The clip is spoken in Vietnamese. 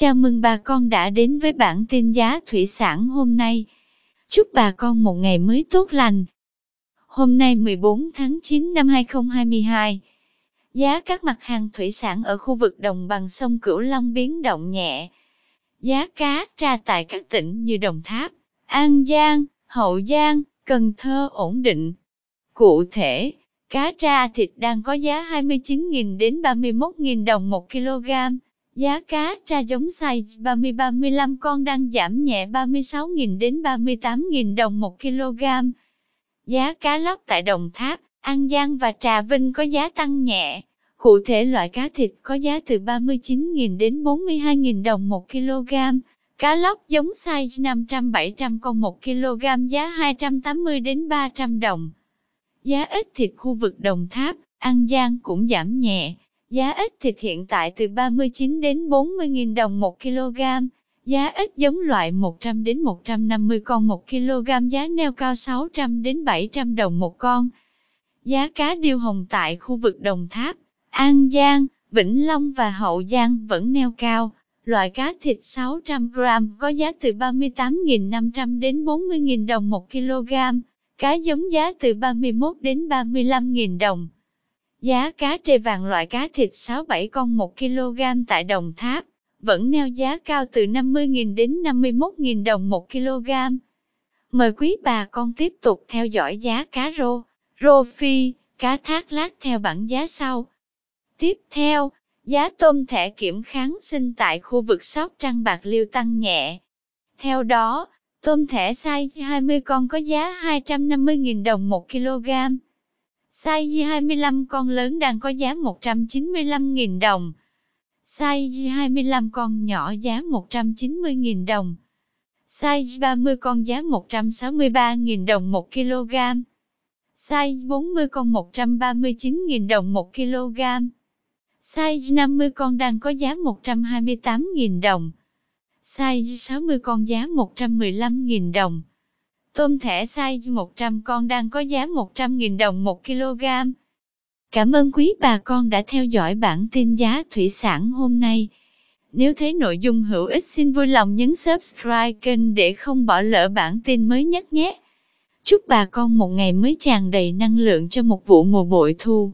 Chào mừng bà con đã đến với bản tin giá thủy sản hôm nay. Chúc bà con một ngày mới tốt lành. Hôm nay 14 tháng 9 năm 2022, giá các mặt hàng thủy sản ở khu vực đồng bằng sông Cửu Long biến động nhẹ. Giá cá tra tại các tỉnh như Đồng Tháp, An Giang, Hậu Giang, Cần Thơ ổn định. Cụ thể, cá tra thịt đang có giá 29.000 đến 31.000 đồng 1 kg. Giá cá tra giống size 30-35 con đang giảm nhẹ 36.000 đến 38.000 đồng 1 kg. Giá cá lóc tại Đồng Tháp, An Giang và Trà Vinh có giá tăng nhẹ. Cụ thể loại cá thịt có giá từ 39.000 đến 42.000 đồng 1 kg. Cá lóc giống size 500-700 con 1 kg giá 280 đến 300 đồng. Giá ít thịt khu vực Đồng Tháp, An Giang cũng giảm nhẹ. Giá ít thịt hiện tại từ 39 đến 40.000 đồng 1 kg. Giá ít giống loại 100 đến 150 con 1 kg giá neo cao 600 đến 700 đồng một con. Giá cá điêu hồng tại khu vực Đồng Tháp, An Giang, Vĩnh Long và Hậu Giang vẫn neo cao. Loại cá thịt 600 g có giá từ 38.500 đến 40.000 đồng 1 kg. Cá giống giá từ 31 đến 35.000 đồng. Giá cá trê vàng loại cá thịt 6-7 con 1 kg tại Đồng Tháp, vẫn neo giá cao từ 50.000 đến 51.000 đồng 1 kg. Mời quý bà con tiếp tục theo dõi giá cá rô, rô phi, cá thác lát theo bảng giá sau. Tiếp theo, giá tôm thẻ kiểm kháng sinh tại khu vực Sóc Trăng Bạc Liêu tăng nhẹ. Theo đó, tôm thẻ size 20 con có giá 250.000 đồng 1 kg. Size 25 con lớn đang có giá 195.000 đồng. Size 25 con nhỏ giá 190.000 đồng. Size 30 con giá 163.000 đồng 1 kg. Size 40 con 139.000 đồng 1 kg. Size 50 con đang có giá 128.000 đồng. Size 60 con giá 115.000 đồng. Tôm thẻ size 100 con đang có giá 100.000 đồng 1 kg. Cảm ơn quý bà con đã theo dõi bản tin giá thủy sản hôm nay. Nếu thấy nội dung hữu ích, xin vui lòng nhấn subscribe kênh để không bỏ lỡ bản tin mới nhất nhé. Chúc bà con một ngày mới tràn đầy năng lượng cho một vụ mùa bội thu.